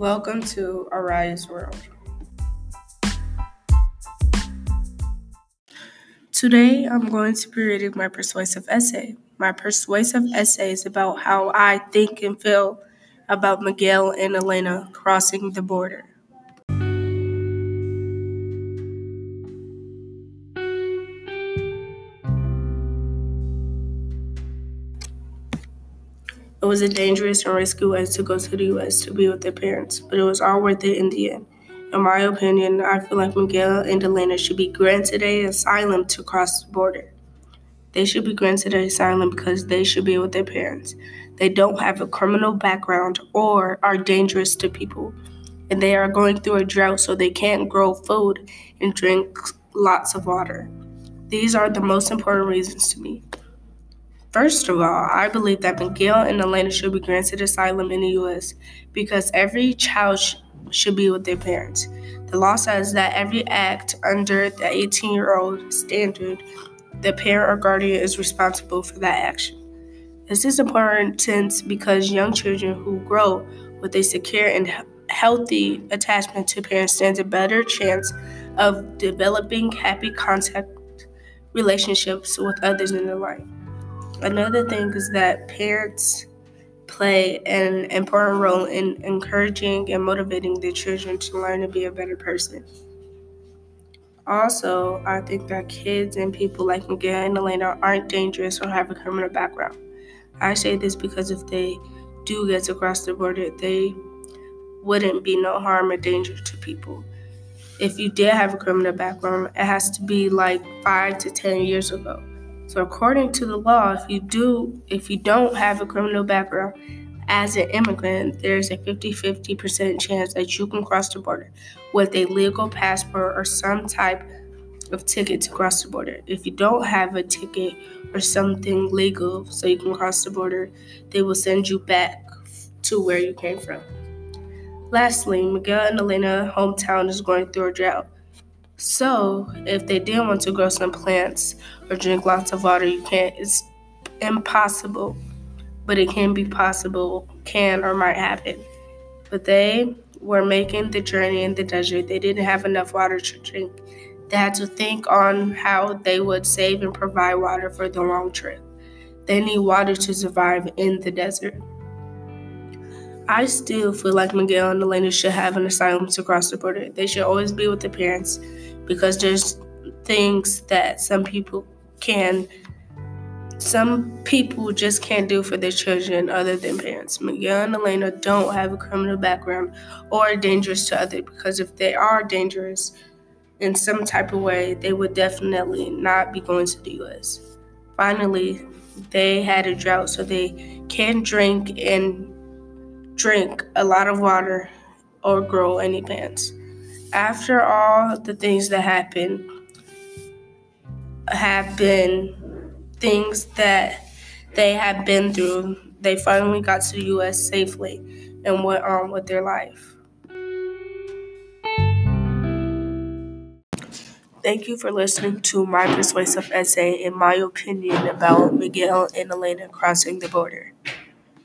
Welcome to Ariah's World. Today, I'm going to be reading my persuasive essay. My persuasive essay is about how I think and feel about Miguel and Elena crossing the border. It was a dangerous and risky way to go to the U.S. to be with their parents, but it was all worth it in the end. In my opinion, I feel like Miguel and Elena should be granted a asylum to cross the border. They should be granted an asylum because they should be with their parents. They don't have a criminal background or are dangerous to people, and they are going through a drought so they can't grow food and drink lots of water. These are the most important reasons to me. First of all, I believe that Miguel and Elena should be granted asylum in the U.S. because every child sh- should be with their parents. The law says that every act under the 18 year old standard, the parent or guardian is responsible for that action. This is important since because young children who grow with a secure and healthy attachment to parents stands a better chance of developing happy contact relationships with others in their life. Another thing is that parents play an important role in encouraging and motivating their children to learn to be a better person. Also, I think that kids and people like Miguel and Elena aren't dangerous or have a criminal background. I say this because if they do get across the border, they wouldn't be no harm or danger to people. If you did have a criminal background, it has to be like five to ten years ago. So according to the law, if you do if you don't have a criminal background as an immigrant, there's a 50-50% chance that you can cross the border with a legal passport or some type of ticket to cross the border. If you don't have a ticket or something legal so you can cross the border, they will send you back to where you came from. Lastly, Miguel and Elena hometown is going through a drought. So, if they did want to grow some plants or drink lots of water, you can't. It's impossible, but it can be possible, can or might happen. But they were making the journey in the desert. They didn't have enough water to drink. They had to think on how they would save and provide water for the long trip. They need water to survive in the desert. I still feel like Miguel and Elena should have an asylum to cross the border. They should always be with their parents because there's things that some people can some people just can't do for their children other than parents. Miguel and Elena don't have a criminal background or are dangerous to others because if they are dangerous in some type of way, they would definitely not be going to the US. Finally, they had a drought, so they can't drink and drink a lot of water or grow any plants after all the things that happened have been things that they have been through, they finally got to the US safely and went on with their life. Thank you for listening to my persuasive essay in my opinion about Miguel and Elena crossing the border.